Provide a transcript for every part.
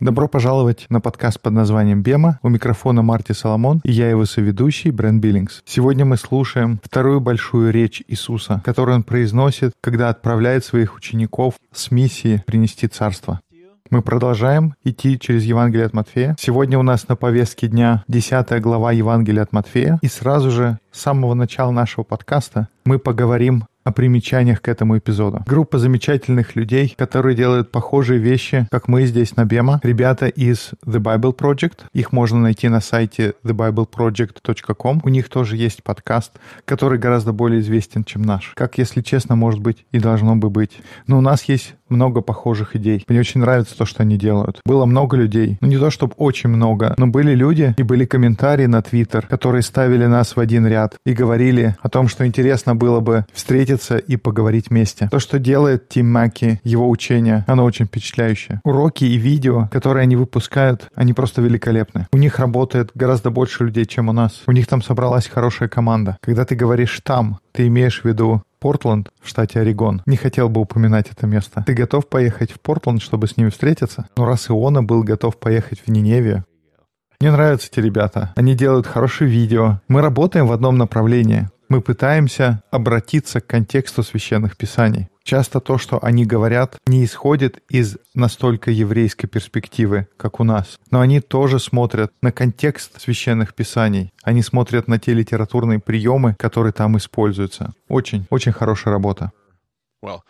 Добро пожаловать на подкаст под названием «Бема». У микрофона Марти Соломон и я его соведущий Брэн Биллингс. Сегодня мы слушаем вторую большую речь Иисуса, которую он произносит, когда отправляет своих учеников с миссией принести царство. Мы продолжаем идти через Евангелие от Матфея. Сегодня у нас на повестке дня 10 глава Евангелия от Матфея. И сразу же с самого начала нашего подкаста мы поговорим о примечаниях к этому эпизоду. Группа замечательных людей, которые делают похожие вещи, как мы здесь на Бема. Ребята из The Bible Project. Их можно найти на сайте thebibleproject.com. У них тоже есть подкаст, который гораздо более известен, чем наш. Как, если честно, может быть и должно бы быть. Но у нас есть много похожих идей. Мне очень нравится то, что они делают. Было много людей. Ну, не то, чтобы очень много, но были люди и были комментарии на Твиттер, которые ставили нас в один ряд и говорили о том, что интересно было бы встретиться и поговорить вместе. То, что делает Тим Маки, его учение, оно очень впечатляющее. Уроки и видео, которые они выпускают, они просто великолепны. У них работает гораздо больше людей, чем у нас. У них там собралась хорошая команда. Когда ты говоришь «там», ты имеешь в виду Портленд в штате Орегон. Не хотел бы упоминать это место. Ты готов поехать в Портленд, чтобы с ними встретиться? Но раз Иона был готов поехать в Ниневию, мне нравятся эти ребята. Они делают хорошие видео. Мы работаем в одном направлении мы пытаемся обратиться к контексту священных писаний. Часто то, что они говорят, не исходит из настолько еврейской перспективы, как у нас. Но они тоже смотрят на контекст священных писаний. Они смотрят на те литературные приемы, которые там используются. Очень, очень хорошая работа. Well,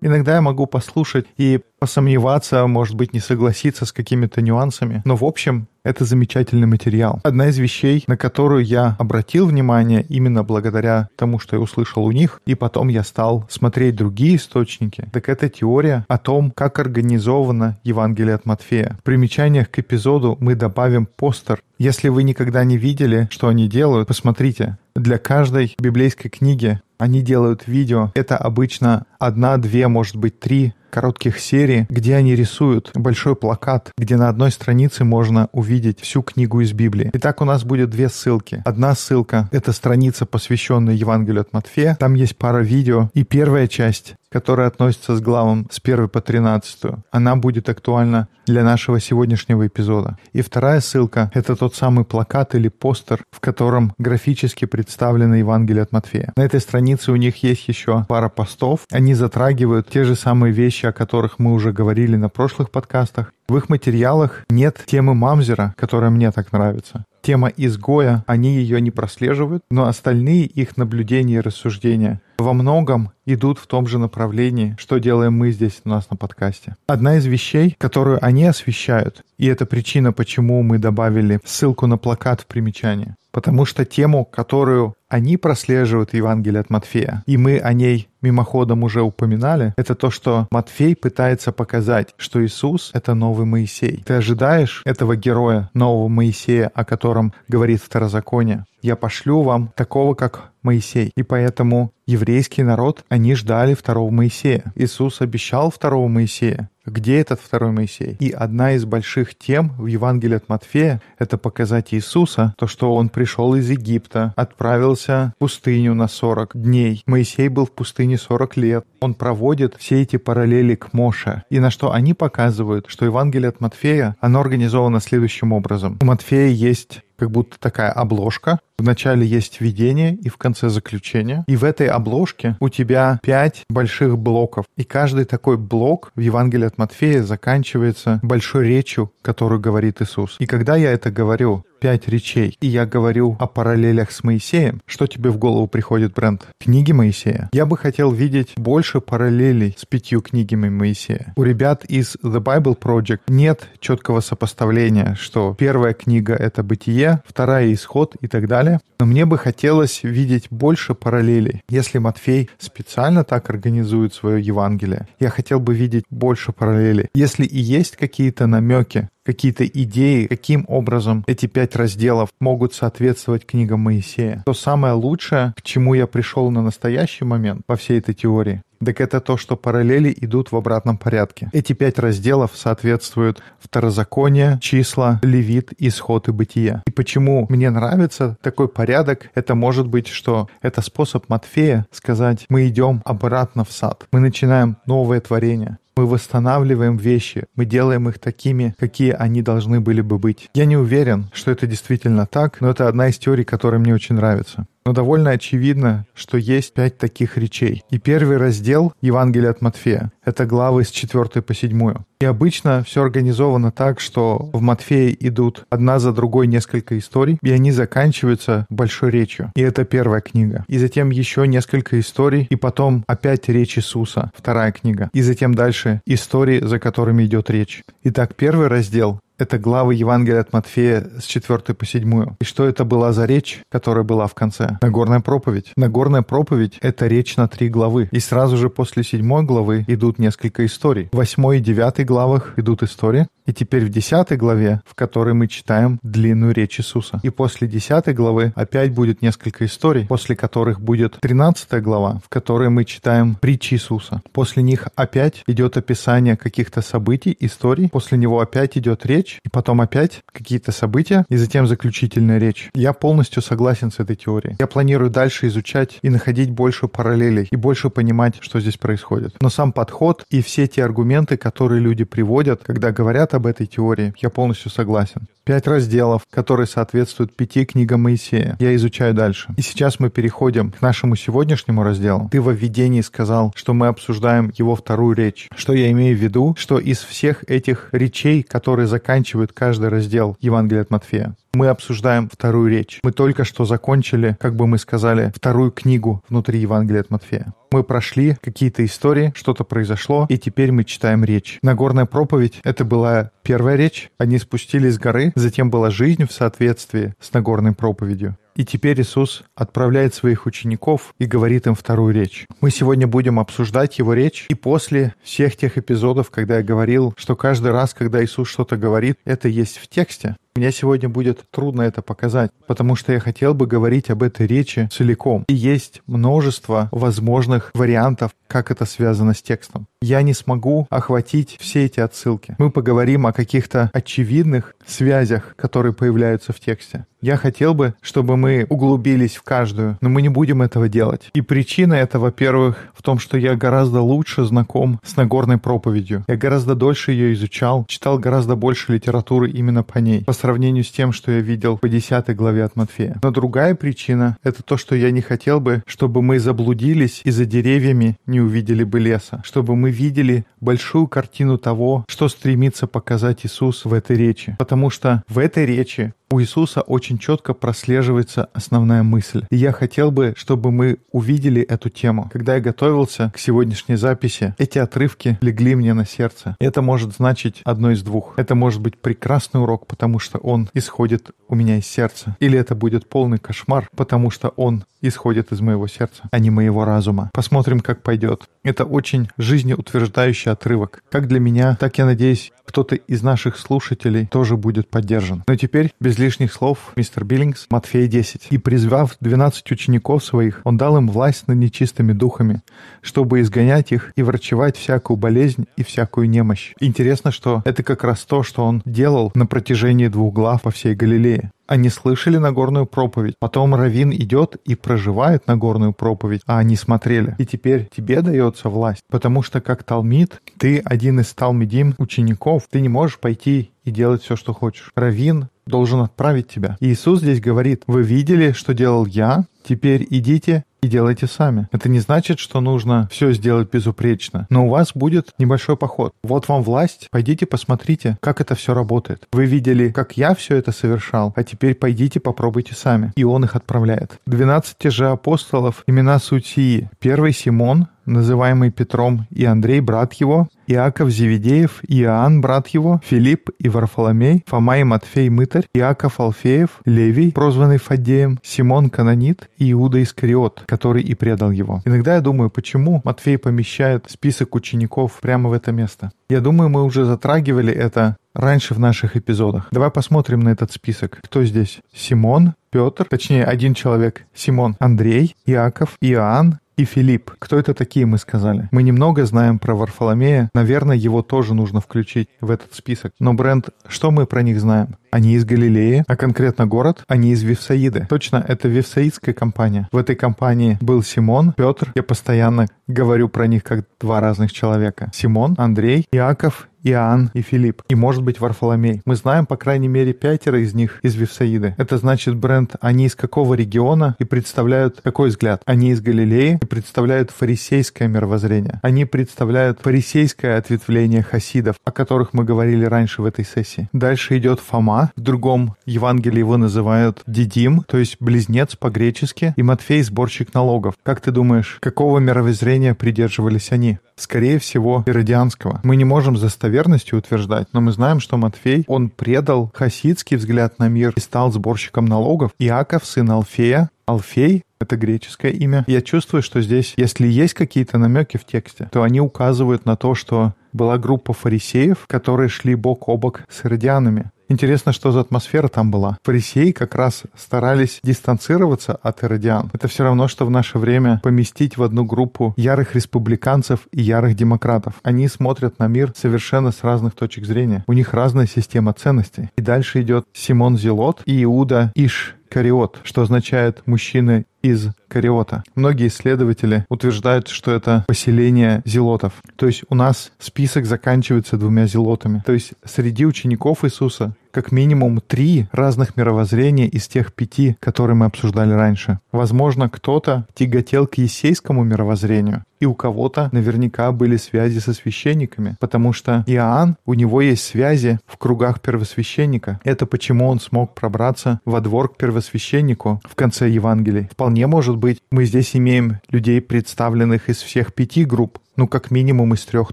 Иногда я могу послушать и посомневаться, может быть, не согласиться с какими-то нюансами. Но, в общем, это замечательный материал. Одна из вещей, на которую я обратил внимание именно благодаря тому, что я услышал у них, и потом я стал смотреть другие источники, так это теория о том, как организовано Евангелие от Матфея. В примечаниях к эпизоду мы добавим постер. Если вы никогда не видели, что они делают, посмотрите. Для каждой библейской книги они делают видео. Это обычно одна, две, может быть, три коротких серий, где они рисуют большой плакат, где на одной странице можно увидеть всю книгу из Библии. Итак, у нас будет две ссылки. Одна ссылка — это страница, посвященная Евангелию от Матфея. Там есть пара видео. И первая часть которая относится с главам с 1 по 13. Она будет актуальна для нашего сегодняшнего эпизода. И вторая ссылка — это тот самый плакат или постер, в котором графически представлено Евангелие от Матфея. На этой странице у них есть еще пара постов. Они затрагивают те же самые вещи, о которых мы уже говорили на прошлых подкастах. В их материалах нет темы Мамзера, которая мне так нравится. Тема изгоя, они ее не прослеживают, но остальные их наблюдения и рассуждения во многом идут в том же направлении, что делаем мы здесь у нас на подкасте. Одна из вещей, которую они освещают, и это причина, почему мы добавили ссылку на плакат в примечании, потому что тему, которую они прослеживают Евангелие от Матфея, и мы о ней мимоходом уже упоминали, это то, что Матфей пытается показать, что Иисус — это новый Моисей. Ты ожидаешь этого героя, нового Моисея, о котором говорит Второзаконие? Я пошлю вам такого, как Моисей. И поэтому еврейский народ, они ждали второго Моисея. Иисус обещал второго Моисея. Где этот второй Моисей? И одна из больших тем в Евангелии от Матфея — это показать Иисуса, то, что он пришел из Египта, отправился в пустыню на 40 дней. Моисей был в пустыне 40 лет. Он проводит все эти параллели к Моше. И на что они показывают, что Евангелие от Матфея, оно организовано следующим образом. У Матфея есть как будто такая обложка. В начале есть введение и в конце заключение. И в этой обложке у тебя пять больших блоков. И каждый такой блок в Евангелии от Матфея заканчивается большой речью, которую говорит Иисус. И когда я это говорю, пять речей, и я говорю о параллелях с Моисеем, что тебе в голову приходит, Брент? Книги Моисея? Я бы хотел видеть больше параллелей с пятью книгами Моисея. У ребят из The Bible Project нет четкого сопоставления, что первая книга — это Бытие, вторая — Исход и так далее. Но мне бы хотелось видеть больше параллелей. Если Матфей специально так организует свое Евангелие, я хотел бы видеть больше параллелей. Если и есть какие-то намеки какие-то идеи, каким образом эти пять разделов могут соответствовать книгам Моисея. То самое лучшее, к чему я пришел на настоящий момент по всей этой теории, так это то, что параллели идут в обратном порядке. Эти пять разделов соответствуют второзаконие, числа, левит, исход и бытие. И почему мне нравится такой порядок, это может быть, что это способ Матфея сказать, мы идем обратно в сад. Мы начинаем новое творение. Мы восстанавливаем вещи, мы делаем их такими, какие они должны были бы быть. Я не уверен, что это действительно так, но это одна из теорий, которая мне очень нравится. Но довольно очевидно, что есть пять таких речей. И первый раздел Евангелия от Матфея — это главы с 4 по 7. И обычно все организовано так, что в Матфея идут одна за другой несколько историй, и они заканчиваются большой речью. И это первая книга. И затем еще несколько историй, и потом опять речь Иисуса, вторая книга. И затем дальше истории, за которыми идет речь. Итак, первый раздел это главы Евангелия от Матфея с 4 по 7. И что это была за речь, которая была в конце? Нагорная проповедь. Нагорная проповедь — это речь на три главы. И сразу же после седьмой главы идут несколько историй. В восьмой и девятой главах идут истории. И теперь в десятой главе, в которой мы читаем длинную речь Иисуса. И после десятой главы опять будет несколько историй, после которых будет тринадцатая глава, в которой мы читаем притчи Иисуса. После них опять идет описание каких-то событий, историй. После него опять идет речь, и потом опять какие-то события, и затем заключительная речь. Я полностью согласен с этой теорией. Я планирую дальше изучать и находить больше параллелей, и больше понимать, что здесь происходит. Но сам подход и все те аргументы, которые люди приводят, когда говорят об об этой теории, я полностью согласен. Пять разделов, которые соответствуют пяти книгам Моисея. Я изучаю дальше. И сейчас мы переходим к нашему сегодняшнему разделу. Ты во введении сказал, что мы обсуждаем его вторую речь. Что я имею в виду? Что из всех этих речей, которые заканчивают каждый раздел Евангелия от Матфея, мы обсуждаем вторую речь. Мы только что закончили, как бы мы сказали, вторую книгу внутри Евангелия от Матфея. Мы прошли какие-то истории, что-то произошло, и теперь мы читаем речь. Нагорная проповедь — это была первая речь. Они спустились с горы, затем была жизнь в соответствии с Нагорной проповедью. И теперь Иисус отправляет своих учеников и говорит им вторую речь. Мы сегодня будем обсуждать его речь, и после всех тех эпизодов, когда я говорил, что каждый раз, когда Иисус что-то говорит, это есть в тексте, мне сегодня будет трудно это показать, потому что я хотел бы говорить об этой речи целиком. И есть множество возможных вариантов, как это связано с текстом. Я не смогу охватить все эти отсылки. Мы поговорим о каких-то очевидных связях, которые появляются в тексте. Я хотел бы, чтобы мы углубились в каждую, но мы не будем этого делать. И причина это, во-первых, в том, что я гораздо лучше знаком с Нагорной проповедью. Я гораздо дольше ее изучал, читал гораздо больше литературы именно по ней, по сравнению с тем, что я видел по 10 главе от Матфея. Но другая причина — это то, что я не хотел бы, чтобы мы заблудились и за деревьями не увидели бы леса, чтобы мы видели большую картину того, что стремится показать Иисус в этой речи. Потому что в этой речи у Иисуса очень четко прослеживается основная мысль. И я хотел бы, чтобы мы увидели эту тему. Когда я готовился к сегодняшней записи, эти отрывки легли мне на сердце. Это может значить одно из двух. Это может быть прекрасный урок, потому что он исходит у меня из сердца. Или это будет полный кошмар, потому что он исходит из моего сердца, а не моего разума. Посмотрим, как пойдет. Это очень жизнеутверждающий отрывок. Как для меня, так я надеюсь, кто-то из наших слушателей тоже будет поддержан. Но теперь, без лишних слов, мистер Биллингс, Матфея 10. «И призвав 12 учеников своих, он дал им власть над нечистыми духами, чтобы изгонять их и врачевать всякую болезнь и всякую немощь». Интересно, что это как раз то, что он делал на протяжении двух глав по всей Галилее. Они слышали Нагорную проповедь. Потом Равин идет и проживает Нагорную проповедь, а они смотрели. И теперь тебе дается власть, потому что как Талмит, ты один из Талмидим учеников, ты не можешь пойти и делать все, что хочешь. Равин должен отправить тебя. И Иисус здесь говорит, вы видели, что делал я, теперь идите и делайте сами. Это не значит, что нужно все сделать безупречно, но у вас будет небольшой поход. Вот вам власть, пойдите посмотрите, как это все работает. Вы видели, как я все это совершал, а теперь пойдите попробуйте сами. И он их отправляет. Двенадцати же апостолов имена сути. Первый Симон, называемый Петром, и Андрей, брат его, Иаков Зеведеев, Иоанн, брат его, Филипп и Варфоломей, Фома и Матфей Мытарь, Иаков Алфеев, Левий, прозванный Фадеем, Симон Канонит и Иуда Искариот, который и предал его. Иногда я думаю, почему Матфей помещает список учеников прямо в это место. Я думаю, мы уже затрагивали это раньше в наших эпизодах. Давай посмотрим на этот список. Кто здесь? Симон, Петр, точнее, один человек. Симон, Андрей, Иаков, Иоанн, и Филипп. Кто это такие, мы сказали. Мы немного знаем про Варфоломея. Наверное, его тоже нужно включить в этот список. Но, Брент, что мы про них знаем? Они из Галилеи, а конкретно город, они из Вифсаиды. Точно, это Вифсаидская компания. В этой компании был Симон, Петр. Я постоянно говорю про них как два разных человека. Симон, Андрей, Иаков Иоанн и Филипп, и, может быть, Варфоломей. Мы знаем, по крайней мере, пятеро из них из Вифсаиды. Это значит, бренд, они из какого региона и представляют какой взгляд? Они из Галилеи и представляют фарисейское мировоззрение. Они представляют фарисейское ответвление хасидов, о которых мы говорили раньше в этой сессии. Дальше идет Фома. В другом Евангелии его называют Дидим, то есть близнец по-гречески, и Матфей — сборщик налогов. Как ты думаешь, какого мировоззрения придерживались они? Скорее всего, иродианского. Мы не можем заставить достоверностью утверждать, но мы знаем, что Матфей, он предал хасидский взгляд на мир и стал сборщиком налогов. Иаков, сын Алфея, Алфей — это греческое имя. Я чувствую, что здесь, если есть какие-то намеки в тексте, то они указывают на то, что была группа фарисеев, которые шли бок о бок с иродианами. Интересно, что за атмосфера там была. Фарисеи как раз старались дистанцироваться от иродиан. Это все равно, что в наше время поместить в одну группу ярых республиканцев и ярых демократов. Они смотрят на мир совершенно с разных точек зрения. У них разная система ценностей. И дальше идет Симон Зелот и Иуда Иш Кариот, что означает «мужчины из Кариота. Многие исследователи утверждают, что это поселение зелотов. То есть у нас список заканчивается двумя зелотами. То есть среди учеников Иисуса как минимум три разных мировоззрения из тех пяти, которые мы обсуждали раньше. Возможно, кто-то тяготел к есейскому мировоззрению, и у кого-то наверняка были связи со священниками, потому что Иоанн, у него есть связи в кругах первосвященника. Это почему он смог пробраться во двор к первосвященнику в конце Евангелия. Вполне может быть, мы здесь имеем людей, представленных из всех пяти групп, ну, как минимум из трех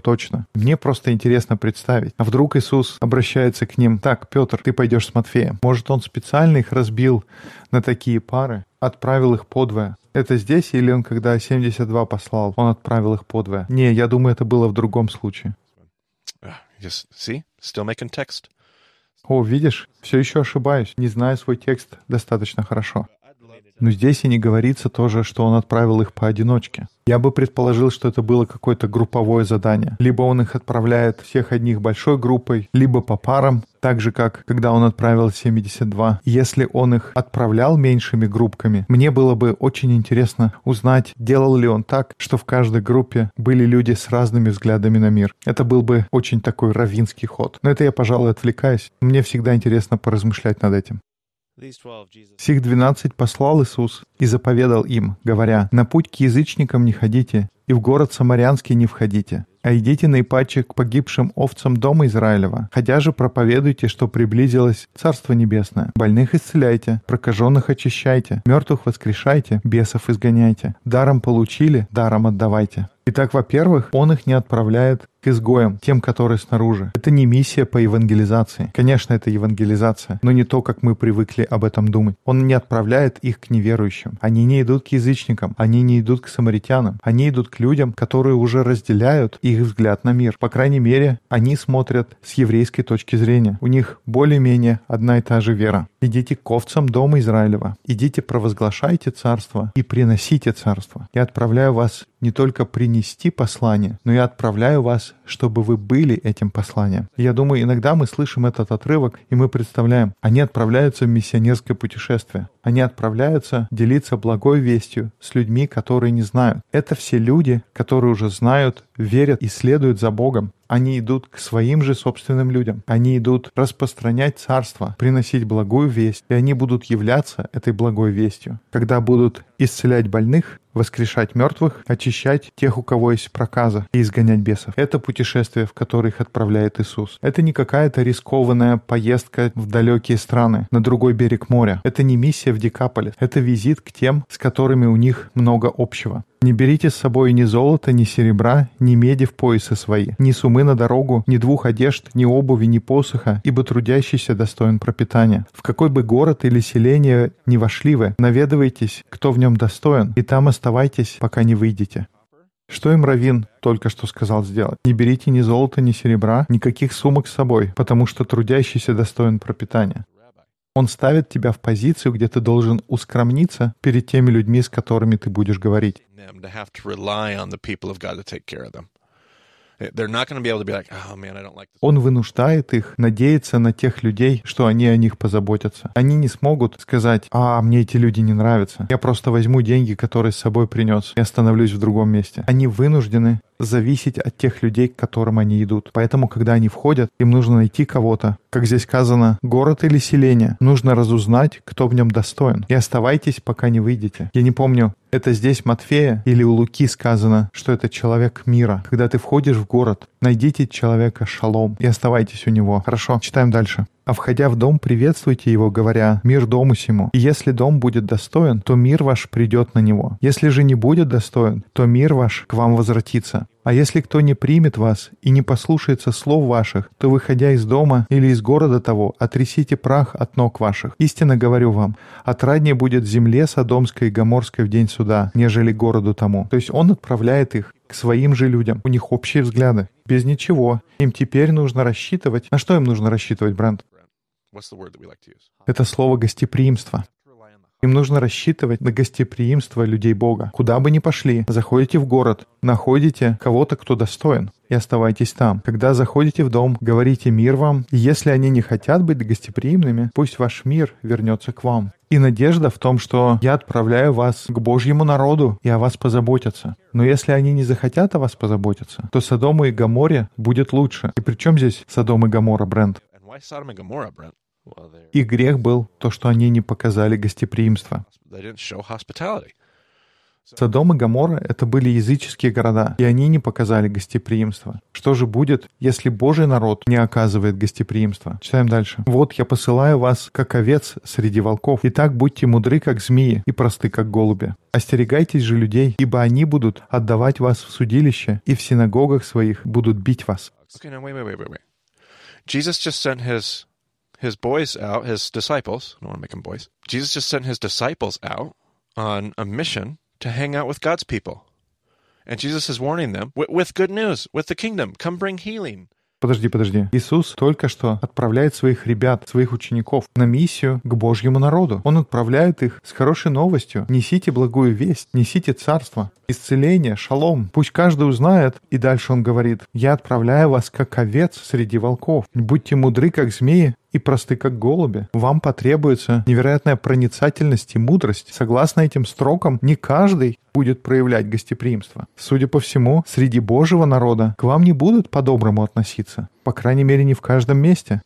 точно. Мне просто интересно представить. А вдруг Иисус обращается к ним, так, Петр, ты пойдешь с Матфеем. Может, он специально их разбил на такие пары, отправил их подвое. Это здесь или он, когда 72 послал, он отправил их подвое? Не, я думаю, это было в другом случае. Just see, still making text. О, видишь, все еще ошибаюсь, не знаю свой текст достаточно хорошо. Но здесь и не говорится тоже, что он отправил их поодиночке. Я бы предположил, что это было какое-то групповое задание. Либо он их отправляет всех одних большой группой, либо по парам, так же, как когда он отправил 72. Если он их отправлял меньшими группками, мне было бы очень интересно узнать, делал ли он так, что в каждой группе были люди с разными взглядами на мир. Это был бы очень такой равинский ход. Но это я, пожалуй, отвлекаюсь. Мне всегда интересно поразмышлять над этим. Сих двенадцать послал Иисус и заповедал им, говоря, «На путь к язычникам не ходите, и в город Самарянский не входите, а идите наипаче к погибшим овцам дома Израилева. Ходя же проповедуйте, что приблизилось Царство Небесное. Больных исцеляйте, прокаженных очищайте, мертвых воскрешайте, бесов изгоняйте. Даром получили, даром отдавайте». Итак, во-первых, он их не отправляет к изгоям, тем, которые снаружи. Это не миссия по евангелизации. Конечно, это евангелизация, но не то, как мы привыкли об этом думать. Он не отправляет их к неверующим. Они не идут к язычникам, они не идут к самаритянам, они идут к людям, которые уже разделяют их взгляд на мир. По крайней мере, они смотрят с еврейской точки зрения. У них более-менее одна и та же вера. Идите к овцам дома Израилева. Идите провозглашайте царство и приносите царство. Я отправляю вас не только принести послание, но я отправляю вас, чтобы вы были этим посланием. я думаю, иногда мы слышим этот отрывок, и мы представляем, они отправляются в миссионерское путешествие. Они отправляются делиться благой вестью с людьми, которые не знают. Это все люди, которые уже знают, верят и следуют за Богом. Они идут к своим же собственным людям. Они идут распространять царство, приносить благую весть, и они будут являться этой благой вестью. Когда будут исцелять больных, воскрешать мертвых, очищать тех, у кого есть проказа, и изгонять бесов. Это путешествие, в которое их отправляет Иисус. Это не какая-то рискованная поездка в далекие страны, на другой берег моря. Это не миссия в Декаполис. Это визит к тем, с которыми у них много общего. Не берите с собой ни золота, ни серебра, ни меди в поясы свои, ни сумы на дорогу, ни двух одежд, ни обуви, ни посоха, ибо трудящийся достоин пропитания. В какой бы город или селение ни вошли вы, наведывайтесь, кто в нем достоин, и там оставайтесь, пока не выйдете. Что им Равин только что сказал сделать? Не берите ни золота, ни серебра, никаких сумок с собой, потому что трудящийся достоин пропитания. Он ставит тебя в позицию, где ты должен ускромниться перед теми людьми, с которыми ты будешь говорить. Он вынуждает их надеяться на тех людей, что они о них позаботятся. Они не смогут сказать, а, мне эти люди не нравятся. Я просто возьму деньги, которые с собой принес, и остановлюсь в другом месте. Они вынуждены зависеть от тех людей, к которым они идут. Поэтому, когда они входят, им нужно найти кого-то. Как здесь сказано, город или селение. Нужно разузнать, кто в нем достоин. И оставайтесь, пока не выйдете. Я не помню, это здесь Матфея или у Луки сказано, что это человек мира. Когда ты входишь в город, найдите человека шалом и оставайтесь у него. Хорошо, читаем дальше. А входя в дом, приветствуйте его, говоря, «Мир дому сему». И если дом будет достоин, то мир ваш придет на него. Если же не будет достоин, то мир ваш к вам возвратится. А если кто не примет вас и не послушается слов ваших, то, выходя из дома или из города того, отрясите прах от ног ваших. Истинно говорю вам, отраднее будет земле Содомской и Гоморской в день суда, нежели городу тому. То есть он отправляет их к своим же людям. У них общие взгляды. Без ничего. Им теперь нужно рассчитывать. На что им нужно рассчитывать, Брент? Это слово гостеприимство. Им нужно рассчитывать на гостеприимство людей Бога. Куда бы ни пошли, заходите в город, находите кого-то, кто достоин, и оставайтесь там. Когда заходите в дом, говорите мир вам, и если они не хотят быть гостеприимными, пусть ваш мир вернется к вам. И надежда в том, что я отправляю вас к Божьему народу, и о вас позаботятся. Но если они не захотят о вас позаботиться, то Содому и Гаморе будет лучше. И при чем здесь Содом и Гамора, Брент? And why Sodom and Gomorrah, Brent? Well, they're, И грех был то, что они не показали гостеприимства. Содом и Гоморра — это были языческие города, и они не показали гостеприимства. Что же будет, если Божий народ не оказывает гостеприимства? Читаем дальше. «Вот я посылаю вас, как овец среди волков. Итак, будьте мудры, как змеи, и просты, как голуби. Остерегайтесь же людей, ибо они будут отдавать вас в судилище, и в синагогах своих будут бить вас». Okay, wait, wait, wait, wait, wait. Jesus just sent his his boys out, his disciples. I don't want to make them boys. Jesus just sent his disciples out on a mission to hang out with God's people, and Jesus is warning them with, good news, with the kingdom. Come bring healing. Подожди, подожди. Иисус только что отправляет своих ребят, своих учеников на миссию к Божьему народу. Он отправляет их с хорошей новостью. Несите благую весть, несите царство, исцеление, шалом. Пусть каждый узнает. И дальше он говорит, я отправляю вас как овец среди волков. Будьте мудры, как змеи, и просты, как голуби. Вам потребуется невероятная проницательность и мудрость. Согласно этим строкам, не каждый будет проявлять гостеприимство. Судя по всему, среди Божьего народа к вам не будут по-доброму относиться. По крайней мере, не в каждом месте.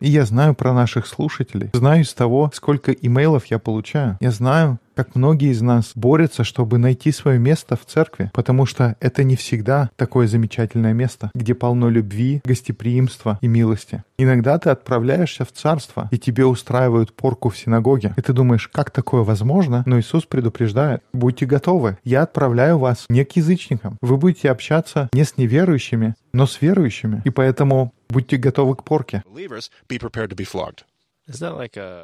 И я знаю про наших слушателей. Знаю из того, сколько имейлов я получаю. Я знаю, как многие из нас борются, чтобы найти свое место в церкви, потому что это не всегда такое замечательное место, где полно любви, гостеприимства и милости. Иногда ты отправляешься в царство, и тебе устраивают порку в синагоге, и ты думаешь, как такое возможно? Но Иисус предупреждает, будьте готовы, я отправляю вас не к язычникам. Вы будете общаться не с неверующими, но с верующими, и поэтому будьте готовы к порке.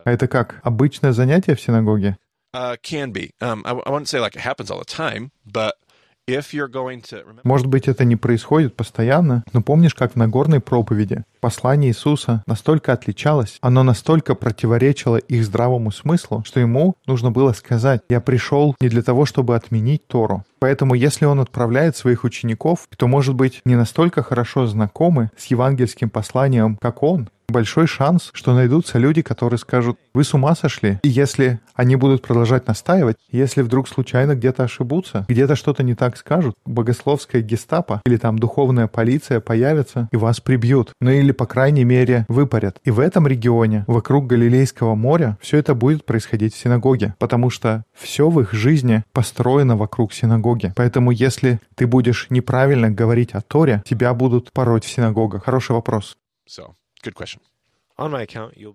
А это как? Обычное занятие в синагоге? Uh, can be? Um, I, I wouldn't say like it happens all the time, but Может быть, это не происходит постоянно, но помнишь, как в Нагорной проповеди послание Иисуса настолько отличалось, оно настолько противоречило их здравому смыслу, что ему нужно было сказать, «Я пришел не для того, чтобы отменить Тору». Поэтому если он отправляет своих учеников, кто, может быть, не настолько хорошо знакомы с евангельским посланием, как он, большой шанс, что найдутся люди, которые скажут, вы с ума сошли. И если они будут продолжать настаивать, если вдруг случайно где-то ошибутся, где-то что-то не так скажут, богословская гестапо или там духовная полиция появится и вас прибьют. Ну или, по крайней мере, выпарят. И в этом регионе, вокруг Галилейского моря, все это будет происходить в синагоге, потому что все в их жизни построено вокруг синагоги. Поэтому если ты будешь неправильно говорить о Торе, тебя будут пороть в синагогах. Хороший вопрос. so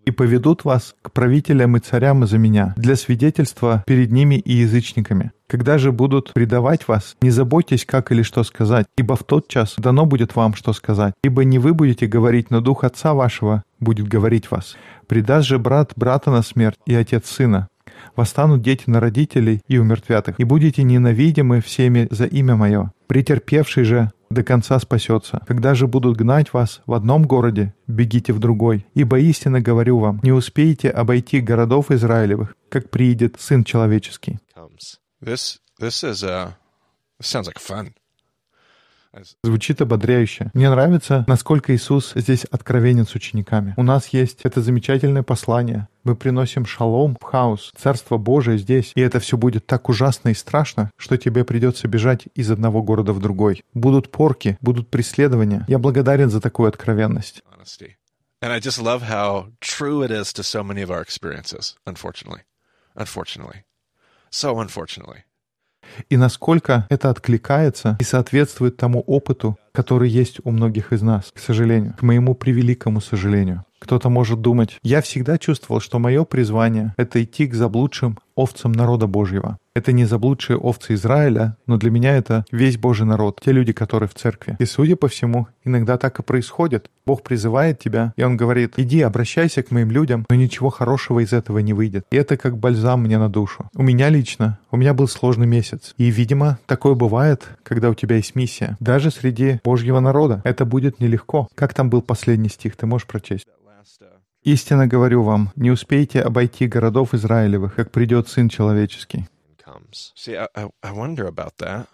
и поведут вас к правителям и царям из-за меня, для свидетельства перед ними и язычниками. Когда же будут предавать вас, не заботьтесь, как или что сказать, ибо в тот час дано будет вам, что сказать. Ибо не вы будете говорить, но дух отца вашего будет говорить вас. Предаст же брат брата на смерть и отец сына. восстанут дети на родителей и умертвят их, и будете ненавидимы всеми за имя Мое. Претерпевший же до конца спасется. Когда же будут гнать вас в одном городе, бегите в другой. Ибо истинно говорю вам, не успеете обойти городов Израилевых, как приидет Сын Человеческий. This, this is, uh, sounds like fun. Звучит ободряюще. Мне нравится, насколько Иисус здесь откровенен с учениками. У нас есть это замечательное послание. Мы приносим шалом в хаос, Царство Божие здесь, и это все будет так ужасно и страшно, что тебе придется бежать из одного города в другой. Будут порки, будут преследования. Я благодарен за такую откровенность. So unfortunately и насколько это откликается и соответствует тому опыту, который есть у многих из нас, к сожалению, к моему превеликому сожалению. Кто-то может думать, я всегда чувствовал, что мое призвание — это идти к заблудшим овцам народа Божьего. Это не заблудшие овцы Израиля, но для меня это весь Божий народ, те люди, которые в церкви. И судя по всему, иногда так и происходит. Бог призывает тебя, и Он говорит, иди, обращайся к моим людям, но ничего хорошего из этого не выйдет. И это как бальзам мне на душу. У меня лично, у меня был сложный месяц. И, видимо, такое бывает, когда у тебя есть миссия. Даже среди Божьего народа. Это будет нелегко. Как там был последний стих, ты можешь прочесть? Истинно говорю вам, не успеете обойти городов Израилевых, как придет Сын Человеческий. See, I, I wonder about that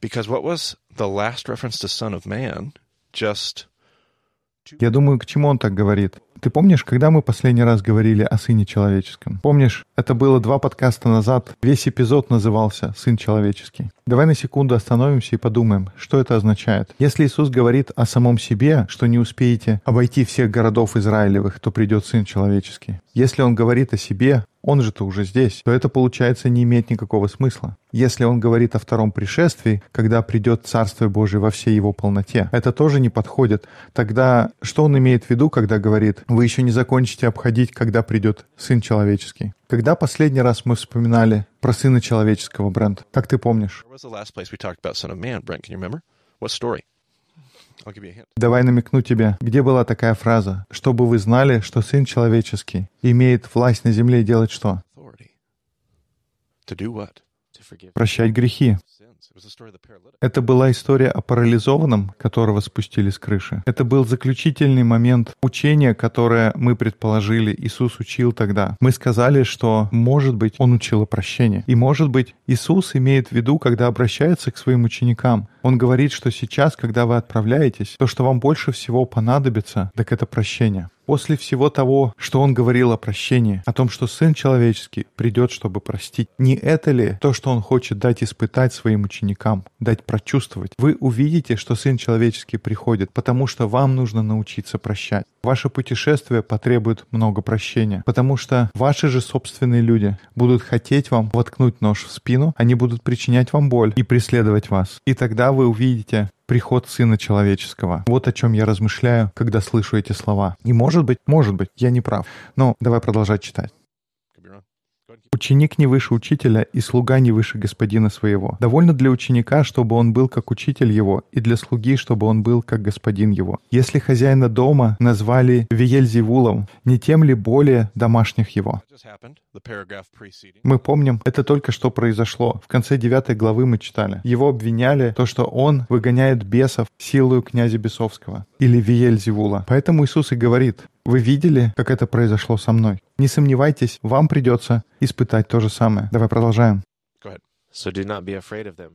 because what was the last reference to Son of Man just я думаю, к чему он так говорит? Ты помнишь, когда мы последний раз говорили о Сыне Человеческом? Помнишь, это было два подкаста назад. Весь эпизод назывался «Сын Человеческий». Давай на секунду остановимся и подумаем, что это означает. Если Иисус говорит о самом себе, что не успеете обойти всех городов Израилевых, то придет Сын Человеческий. Если Он говорит о себе, он же-то уже здесь, то это, получается, не имеет никакого смысла. Если он говорит о втором пришествии, когда придет Царствие Божие во всей его полноте, это тоже не подходит. Тогда что он имеет в виду, когда говорит, вы еще не закончите обходить, когда придет Сын Человеческий? Когда последний раз мы вспоминали про Сына Человеческого, Брент? Как ты помнишь? Давай намекну тебе, где была такая фраза, чтобы вы знали, что Сын Человеческий имеет власть на земле делать что? Прощать грехи. Это была история о парализованном, которого спустили с крыши. Это был заключительный момент учения, которое мы предположили, Иисус учил тогда. Мы сказали, что, может быть, Он учил о прощении. И, может быть, Иисус имеет в виду, когда обращается к своим ученикам. Он говорит, что сейчас, когда вы отправляетесь, то, что вам больше всего понадобится, так это прощение. После всего того, что он говорил о прощении, о том, что Сын Человеческий придет, чтобы простить, не это ли то, что он хочет дать испытать своим ученикам, дать прочувствовать? Вы увидите, что Сын Человеческий приходит, потому что вам нужно научиться прощать. Ваше путешествие потребует много прощения, потому что ваши же собственные люди будут хотеть вам воткнуть нож в спину, они будут причинять вам боль и преследовать вас. И тогда вы увидите, приход Сына Человеческого. Вот о чем я размышляю, когда слышу эти слова. И может быть, может быть, я не прав. Но давай продолжать читать. Ученик не выше учителя, и слуга не выше господина своего. Довольно для ученика, чтобы он был как учитель его, и для слуги, чтобы он был как господин его. Если хозяина дома назвали Виельзевулом, не тем ли более домашних его? Мы помним, это только что произошло. В конце девятой главы мы читали. Его обвиняли то, что он выгоняет бесов силою князя Бесовского или Виельзевула. Поэтому Иисус и говорит, вы видели, как это произошло со мной? Не сомневайтесь, вам придется испытать то же самое. Давай продолжаем.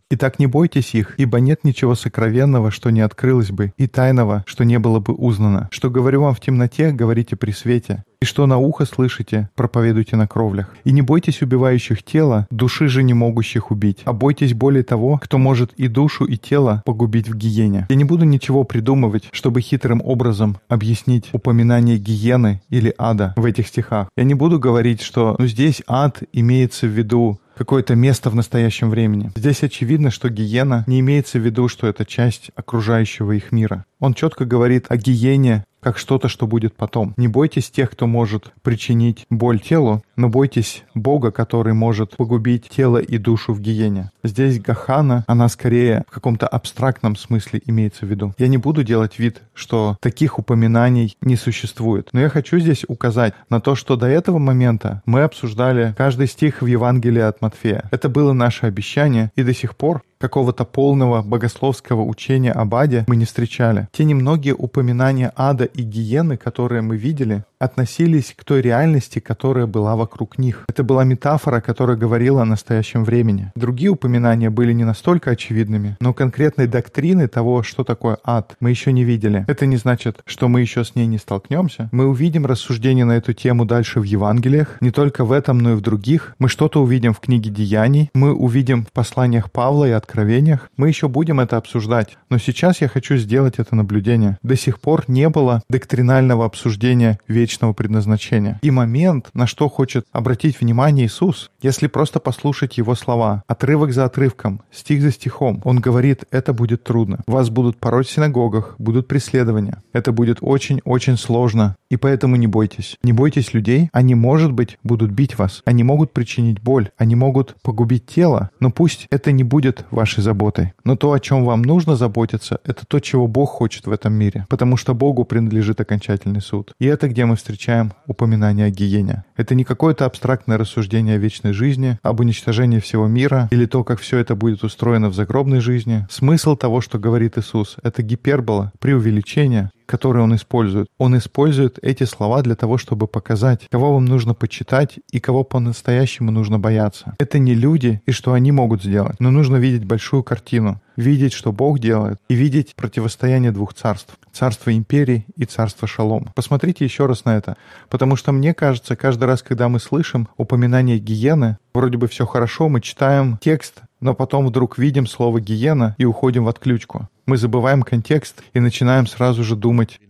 Итак, не бойтесь их, ибо нет ничего сокровенного, что не открылось бы, и тайного, что не было бы узнано. Что говорю вам в темноте, говорите при свете. И что на ухо слышите, проповедуйте на кровлях. И не бойтесь убивающих тело, души же не могущих убить, а бойтесь более того, кто может и душу, и тело погубить в гиене. Я не буду ничего придумывать, чтобы хитрым образом объяснить упоминание гиены или ада в этих стихах. Я не буду говорить, что ну, здесь ад имеется в виду какое-то место в настоящем времени. Здесь очевидно, что гиена не имеется в виду, что это часть окружающего их мира. Он четко говорит о гиене как что-то, что будет потом. Не бойтесь тех, кто может причинить боль телу, но бойтесь Бога, который может погубить тело и душу в гиене. Здесь Гахана, она скорее в каком-то абстрактном смысле имеется в виду. Я не буду делать вид, что таких упоминаний не существует, но я хочу здесь указать на то, что до этого момента мы обсуждали каждый стих в Евангелии от Матфея. Это было наше обещание, и до сих пор какого-то полного богословского учения об аде мы не встречали. Те немногие упоминания ада и гиены, которые мы видели, относились к той реальности, которая была вокруг них. Это была метафора, которая говорила о настоящем времени. Другие упоминания были не настолько очевидными, но конкретной доктрины того, что такое ад, мы еще не видели. Это не значит, что мы еще с ней не столкнемся. Мы увидим рассуждения на эту тему дальше в Евангелиях, не только в этом, но и в других. Мы что-то увидим в книге Деяний, мы увидим в посланиях Павла и Откровениях. Мы еще будем это обсуждать. Но сейчас я хочу сделать это наблюдение. До сих пор не было доктринального обсуждения вечного предназначения. И момент, на что хочет обратить внимание Иисус, если просто послушать Его слова, отрывок за отрывком, стих за стихом, Он говорит, это будет трудно. Вас будут пороть в синагогах, будут преследования. Это будет очень-очень сложно. И поэтому не бойтесь. Не бойтесь людей. Они, может быть, будут бить вас. Они могут причинить боль. Они могут погубить тело. Но пусть это не будет вашей заботой. Но то, о чем вам нужно заботиться, это то, чего Бог хочет в этом мире. Потому что Богу принадлежит окончательный суд. И это где мы встречаем упоминание о гиене. Это не какое-то абстрактное рассуждение о вечной жизни, об уничтожении всего мира или то, как все это будет устроено в загробной жизни. Смысл того, что говорит Иисус, это гипербола, преувеличение, которые он использует. Он использует эти слова для того, чтобы показать, кого вам нужно почитать и кого по-настоящему нужно бояться. Это не люди и что они могут сделать, но нужно видеть большую картину, видеть, что Бог делает, и видеть противостояние двух царств. Царство империи и царство шалом. Посмотрите еще раз на это. Потому что мне кажется, каждый раз, когда мы слышим упоминание гиены, вроде бы все хорошо, мы читаем текст, но потом вдруг видим слово «гиена» и уходим в отключку. Мы забываем контекст и начинаем сразу же думать.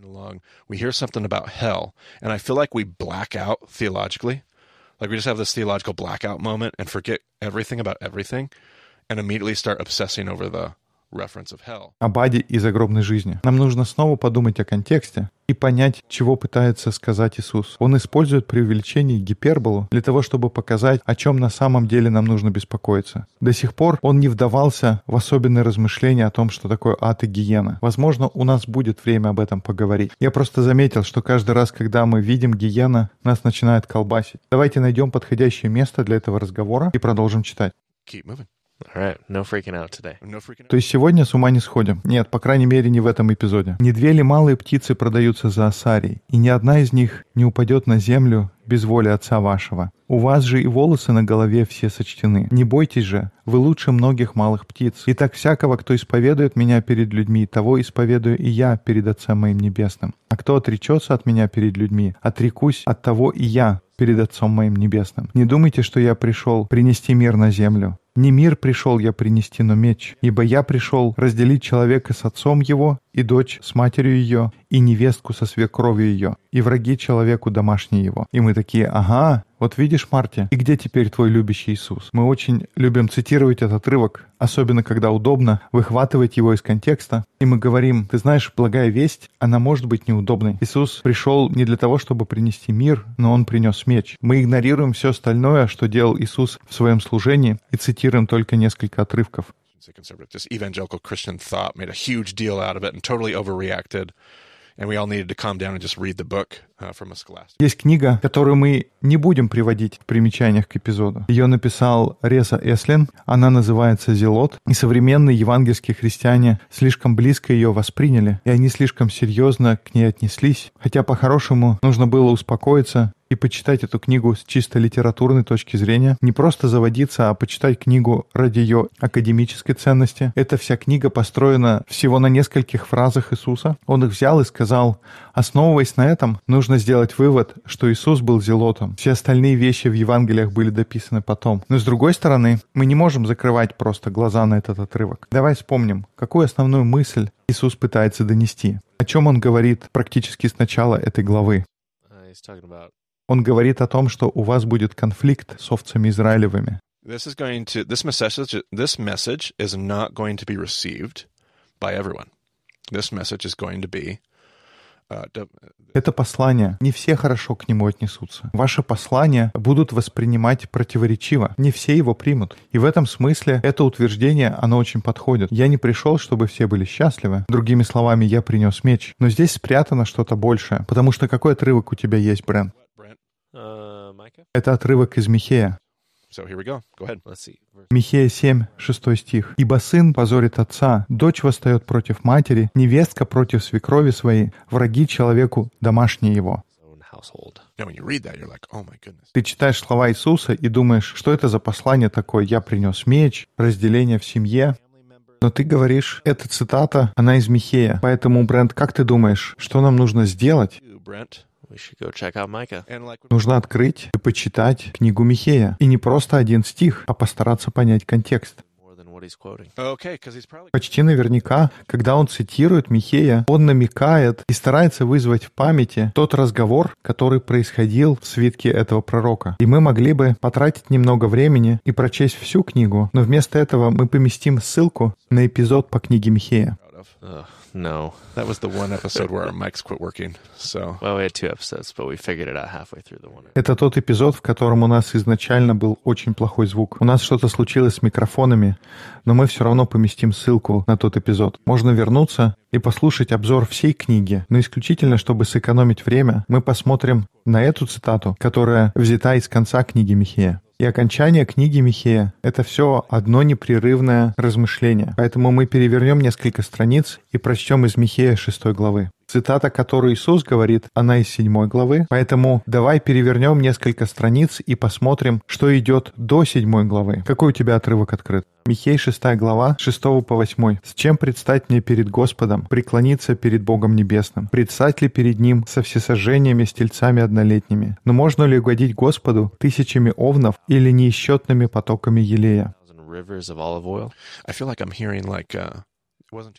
We hear something about hell, and I feel like we black out theologically. Like we just have this theological blackout moment and forget everything about everything and immediately start obsessing over the об аде и загробной жизни. Нам нужно снова подумать о контексте и понять, чего пытается сказать Иисус. Он использует преувеличение и гиперболу для того, чтобы показать, о чем на самом деле нам нужно беспокоиться. До сих пор он не вдавался в особенные размышления о том, что такое ад и гиена. Возможно, у нас будет время об этом поговорить. Я просто заметил, что каждый раз, когда мы видим гиена, нас начинает колбасить. Давайте найдем подходящее место для этого разговора и продолжим читать. Keep moving. No freaking out today. No freaking out. То есть сегодня с ума не сходим. Нет, по крайней мере, не в этом эпизоде. Не две ли малые птицы продаются за осарий, и ни одна из них не упадет на землю без воли Отца вашего. У вас же и волосы на голове все сочтены. Не бойтесь же, вы лучше многих малых птиц. И так всякого, кто исповедует меня перед людьми, того исповедую и я перед Отцем моим Небесным. А кто отречется от меня перед людьми, отрекусь от того и я перед Отцом моим Небесным. Не думайте, что я пришел принести мир на землю. Не мир пришел я принести, но меч, ибо я пришел разделить человека с отцом его, и дочь с матерью ее, и невестку со свекровью ее, и враги человеку домашние его. И мы такие, ага, вот видишь, Марти, и где теперь твой любящий Иисус? Мы очень любим цитировать этот отрывок, особенно когда удобно, выхватывать его из контекста. И мы говорим, ты знаешь, благая весть, она может быть неудобной. Иисус пришел не для того, чтобы принести мир, но Он принес меч. Мы игнорируем все остальное, что делал Иисус в своем служении, и цитируем только несколько отрывков. This evangelical Christian thought made a huge deal out of it and totally overreacted. And we all needed to calm down and just read the book scholastic. Есть книга, которую мы не будем приводить в примечаниях к эпизоду. Ее написал Реса Эслин. Она называется «Зелот». И современные евангельские христиане слишком близко ее восприняли, и они слишком серьезно к ней отнеслись. Хотя по-хорошему нужно было успокоиться и почитать эту книгу с чисто литературной точки зрения, не просто заводиться, а почитать книгу ради ее академической ценности. Эта вся книга построена всего на нескольких фразах Иисуса. Он их взял и сказал, основываясь на этом, нужно сделать вывод, что Иисус был зелотом. Все остальные вещи в Евангелиях были дописаны потом. Но с другой стороны, мы не можем закрывать просто глаза на этот отрывок. Давай вспомним, какую основную мысль Иисус пытается донести. О чем он говорит практически с начала этой главы. Uh, он говорит о том, что у вас будет конфликт с овцами Израилевыми. This is going to this message this message is not going to be received by everyone. This message is going to be d- Это послание. Не все хорошо к нему отнесутся. Ваши послания будут воспринимать противоречиво. Не все его примут. И в этом смысле это утверждение, оно очень подходит. Я не пришел, чтобы все были счастливы. Другими словами, я принес меч. Но здесь спрятано что-то большее. Потому что какой отрывок у тебя есть, Брэн? Это отрывок из Михея. So here we go. Go ahead. Let's see. Михея 7, 6 стих. «Ибо сын позорит отца, дочь восстает против матери, невестка против свекрови своей, враги человеку домашние его». oh. Ты читаешь слова Иисуса и думаешь, что это за послание такое? Я принес меч, разделение в семье. Но ты говоришь, эта цитата, она из Михея. Поэтому, Брент, как ты думаешь, что нам нужно сделать? You, Brent. We should go check out Micah. And like, Нужно открыть и почитать книгу Михея. И не просто один стих, а постараться понять контекст. Почти наверняка, когда он цитирует Михея, он намекает и старается вызвать в памяти тот разговор, который происходил в свитке этого пророка. И мы могли бы потратить немного времени и прочесть всю книгу, но вместо этого мы поместим ссылку на эпизод по книге Михея. Of. Ugh, no. That was the one episode where our mics quit working. So Well, we had two episodes, but we figured it out halfway through the one. Это тот эпизод, в котором у нас изначально был очень плохой звук. У нас что-то случилось с микрофонами, но мы все равно поместим ссылку на тот эпизод. Можно вернуться и послушать обзор всей книги, но исключительно, чтобы сэкономить время, мы посмотрим на эту цитату, которая взята из конца книги Михея. И окончание книги Михея — это все одно непрерывное размышление. Поэтому мы перевернем несколько страниц и прочтем из Михея 6 главы. Цитата, которую Иисус говорит, она из 7 главы. Поэтому давай перевернем несколько страниц и посмотрим, что идет до 7 главы. Какой у тебя отрывок открыт? Михей 6 глава, 6 по 8. «С чем предстать мне перед Господом? Преклониться перед Богом Небесным? Предстать ли перед Ним со всесожжениями, с тельцами однолетними? Но можно ли угодить Господу тысячами овнов или неисчетными потоками елея?»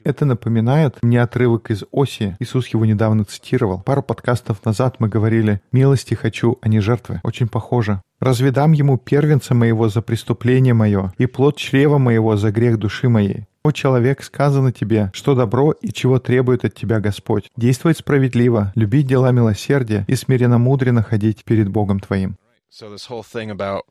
Это напоминает мне отрывок из Оси. Иисус его недавно цитировал. Пару подкастов назад мы говорили «Милости хочу, а не жертвы». Очень похоже. «Разве дам ему первенца моего за преступление мое и плод чрева моего за грех души моей?» «О, человек, сказано тебе, что добро и чего требует от тебя Господь. Действовать справедливо, любить дела милосердия и смиренно мудренно ходить перед Богом твоим». So this whole thing about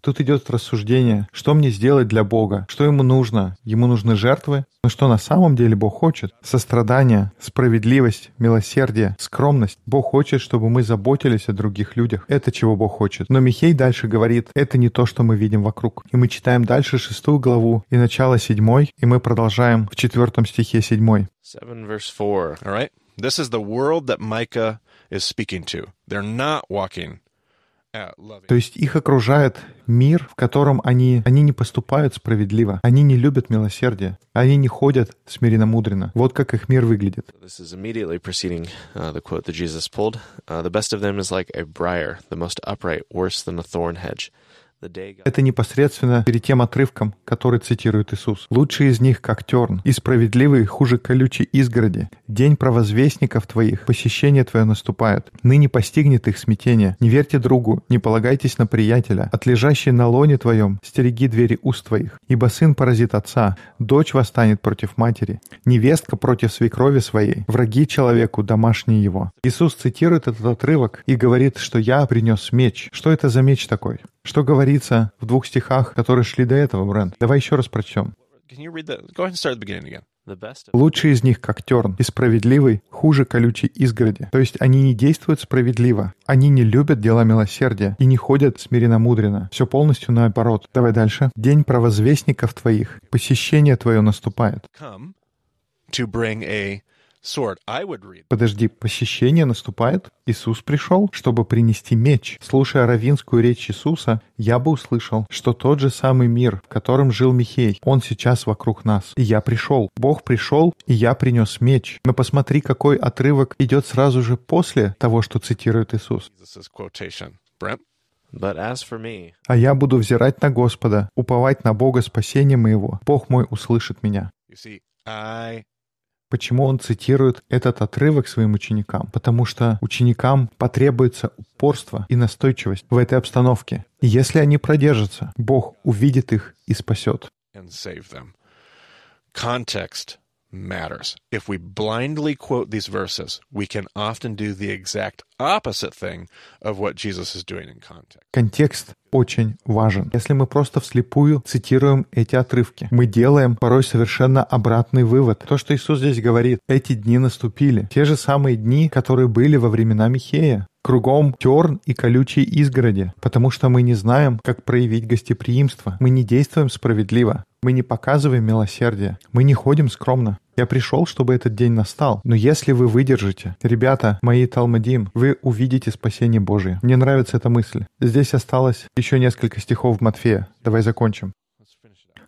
Тут идет рассуждение, что мне сделать для Бога, что ему нужно. Ему нужны жертвы, но что на самом деле Бог хочет? Сострадание, справедливость, милосердие, скромность. Бог хочет, чтобы мы заботились о других людях. Это чего Бог хочет. Но Михей дальше говорит, это не то, что мы видим вокруг. И мы читаем дальше шестую главу и начало седьмой, и мы продолжаем в четвертом стихе седьмой. 7 verse 4. All right. This is the world that Micah is speaking to. They're not walking at loving. То есть их окружает мир, в котором они, они не поступают справедливо, они не любят милосердие, они не ходят смиренно-мудренно. Вот как их мир выглядит. This is immediately preceding uh, the quote that Jesus pulled. Uh, the best of them is like a briar, the most upright, worse than a thorn hedge. Это непосредственно перед тем отрывком, который цитирует Иисус. «Лучший из них, как терн, и справедливый хуже колючей изгороди. День правозвестников твоих, посещение твое наступает. Ныне постигнет их смятение. Не верьте другу, не полагайтесь на приятеля. От лежащей на лоне твоем стереги двери уст твоих. Ибо сын поразит отца, дочь восстанет против матери, невестка против свекрови своей, враги человеку домашние его». Иисус цитирует этот отрывок и говорит, что «я принес меч». Что это за меч такой? Что говорится в двух стихах, которые шли до этого, Брент? Давай еще раз прочтем. Лучший из них, как терн, и справедливый, хуже колючей изгороди. То есть они не действуют справедливо, они не любят дела милосердия и не ходят смиренно-мудренно. Все полностью наоборот. Давай дальше. День правозвестников твоих, посещение твое наступает. Come to bring a sword. I would read. Подожди, посещение наступает? Иисус пришел, чтобы принести меч. Слушая равинскую речь Иисуса, я бы услышал, что тот же самый мир, в котором жил Михей, он сейчас вокруг нас. И я пришел. Бог пришел, и я принес меч. Но посмотри, какой отрывок идет сразу же после того, что цитирует Иисус. Jesus' quotation. Brent? But as for me, А я буду взирать на Господа, уповать на Бога спасения моего. Бог мой услышит меня. You see, I Почему он цитирует этот отрывок своим ученикам? Потому что ученикам потребуется упорство и настойчивость в этой обстановке. И если они продержатся, Бог увидит их и спасет. Context matters. If we blindly quote these verses, we can often do the exact opposite thing of what Jesus is doing in context. Контекст очень важен. Если мы просто вслепую цитируем эти отрывки, мы делаем порой совершенно обратный вывод. То, что Иисус здесь говорит, эти дни наступили. Те же самые дни, которые были во времена Михея. Кругом терн и колючие изгороди, потому что мы не знаем, как проявить гостеприимство. Мы не действуем справедливо. Мы не показываем милосердие. Мы не ходим скромно. Я пришел, чтобы этот день настал. Но если вы выдержите, ребята, мои Талмадим, вы увидите спасение Божие. Мне нравится эта мысль. Здесь осталось еще несколько стихов Матфея. Давай закончим.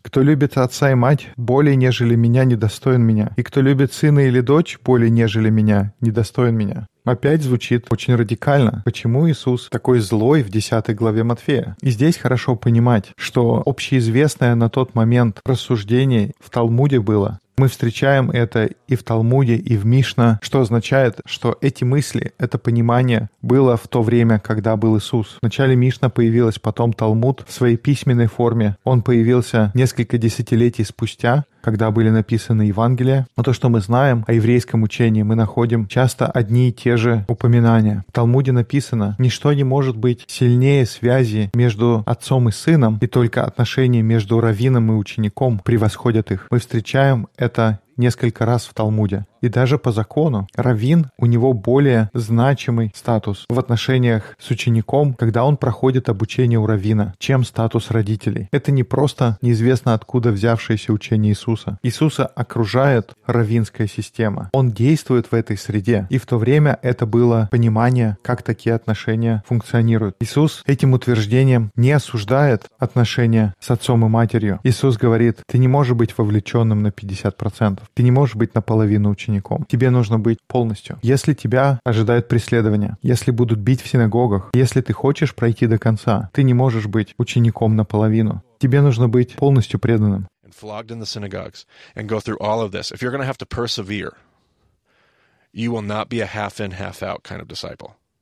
Кто любит отца и мать более, нежели меня, недостоин меня. И кто любит сына или дочь более, нежели меня, недостоин меня. Опять звучит очень радикально. Почему Иисус такой злой в 10 главе Матфея? И здесь хорошо понимать, что общеизвестное на тот момент рассуждение в Талмуде было мы встречаем это и в Талмуде, и в Мишна, что означает, что эти мысли, это понимание было в то время, когда был Иисус. Вначале Мишна появилась, потом Талмуд в своей письменной форме. Он появился несколько десятилетий спустя, когда были написаны Евангелия. Но то, что мы знаем о еврейском учении, мы находим часто одни и те же упоминания. В Талмуде написано, ничто не может быть сильнее связи между отцом и сыном, и только отношения между раввином и учеником превосходят их. Мы встречаем это несколько раз в Талмуде. И даже по закону раввин у него более значимый статус в отношениях с учеником, когда он проходит обучение у раввина, чем статус родителей. Это не просто неизвестно откуда взявшееся учение Иисуса. Иисуса окружает раввинская система. Он действует в этой среде. И в то время это было понимание, как такие отношения функционируют. Иисус этим утверждением не осуждает отношения с отцом и матерью. Иисус говорит, ты не можешь быть вовлеченным на 50%. Ты не можешь быть наполовину учеником. Тебе нужно быть полностью. Если тебя ожидает преследование, если будут бить в синагогах, если ты хочешь пройти до конца, ты не можешь быть учеником наполовину. Тебе нужно быть полностью преданным.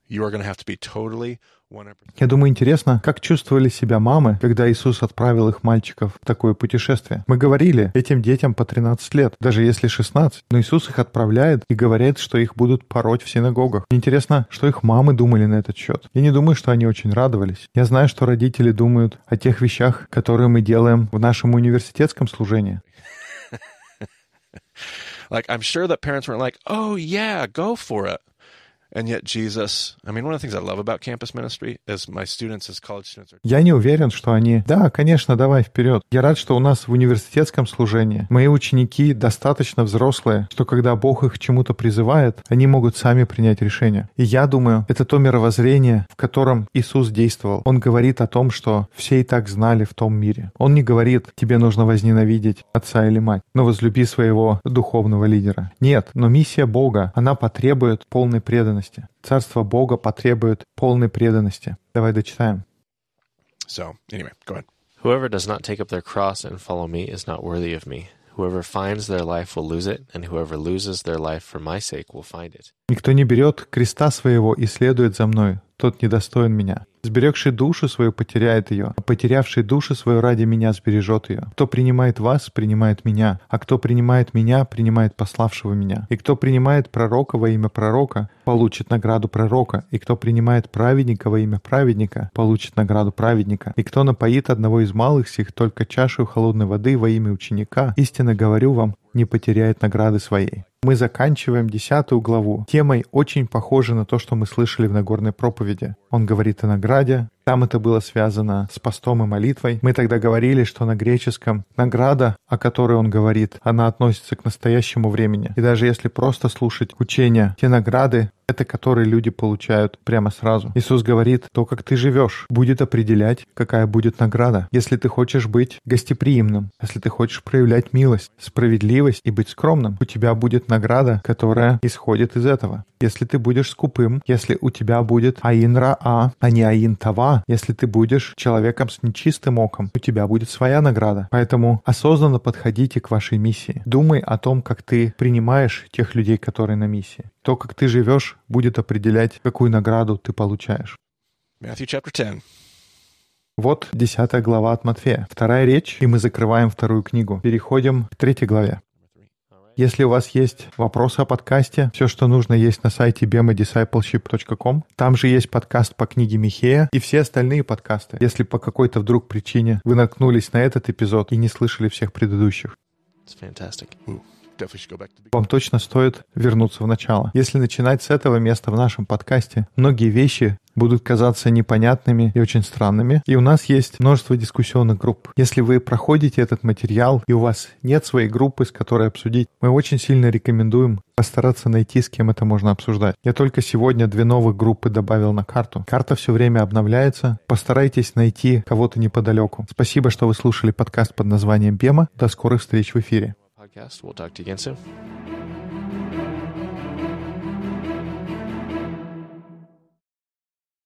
You are going to have to be totally Я думаю, интересно, как чувствовали себя мамы, когда Иисус отправил их мальчиков в такое путешествие. Мы говорили, этим детям по 13 лет, даже если 16, но Иисус их отправляет и говорит, что их будут пороть в синагогах. Интересно, что их мамы думали на этот счет. Я не думаю, что они очень радовались. Я знаю, что родители думают о тех вещах, которые мы делаем в нашем университетском служении. Like, I'm sure that parents weren't like, oh, yeah, go for it. Я не уверен, что они... Да, конечно, давай вперед. Я рад, что у нас в университетском служении мои ученики достаточно взрослые, что когда Бог их чему-то призывает, они могут сами принять решение. И я думаю, это то мировоззрение, в котором Иисус действовал. Он говорит о том, что все и так знали в том мире. Он не говорит, тебе нужно возненавидеть отца или мать, но возлюби своего духовного лидера. Нет, но миссия Бога, она потребует полной преданности преданности. Царство Бога потребует полной преданности. Давай дочитаем. So, anyway, go ahead. Whoever does not take up their cross and follow me is not worthy of me. Whoever finds their life will lose it, and whoever loses their life for my sake will find it. Никто не берет креста своего и следует за мной, тот недостоин меня. Сберегший душу свою потеряет ее, а потерявший душу свою ради меня сбережет ее. Кто принимает вас, принимает меня, а кто принимает меня, принимает пославшего меня. И кто принимает пророка во имя пророка, получит награду пророка, и кто принимает праведника во имя праведника, получит награду праведника. И кто напоит одного из малых сих только чашу холодной воды во имя ученика, истинно говорю вам, не потеряет награды своей. Мы заканчиваем десятую главу темой, очень похожей на то, что мы слышали в Нагорной проповеди. Он говорит о награде, ради там это было связано с постом и молитвой. Мы тогда говорили, что на греческом награда, о которой он говорит, она относится к настоящему времени. И даже если просто слушать учения, те награды, это которые люди получают прямо сразу. Иисус говорит, то, как ты живешь, будет определять, какая будет награда. Если ты хочешь быть гостеприимным, если ты хочешь проявлять милость, справедливость и быть скромным, у тебя будет награда, которая исходит из этого. Если ты будешь скупым, если у тебя будет аин ра-а, а не аин тава, если ты будешь человеком с нечистым оком, у тебя будет своя награда. Поэтому осознанно подходите к вашей миссии. Думай о том, как ты принимаешь тех людей, которые на миссии. То, как ты живешь, будет определять, какую награду ты получаешь. Matthew chapter 10. Вот десятая глава от Матфея. Вторая речь, и мы закрываем вторую книгу. Переходим к третьей главе. Если у вас есть вопросы о подкасте, все, что нужно, есть на сайте bemadiscipleship.com. Там же есть подкаст по книге Михея и все остальные подкасты. Если по какой-то вдруг причине вы наткнулись на этот эпизод и не слышали всех предыдущих, It's fantastic. Ooh, вам точно стоит вернуться в начало. Если начинать с этого места в нашем подкасте, многие вещи будут казаться непонятными и очень странными. И у нас есть множество дискуссионных групп. Если вы проходите этот материал и у вас нет своей группы, с которой обсудить, мы очень сильно рекомендуем постараться найти, с кем это можно обсуждать. Я только сегодня две новых группы добавил на карту. Карта все время обновляется. Постарайтесь найти кого-то неподалеку. Спасибо, что вы слушали подкаст под названием «Бема». До скорых встреч в эфире. Podcast. We'll talk to you again soon.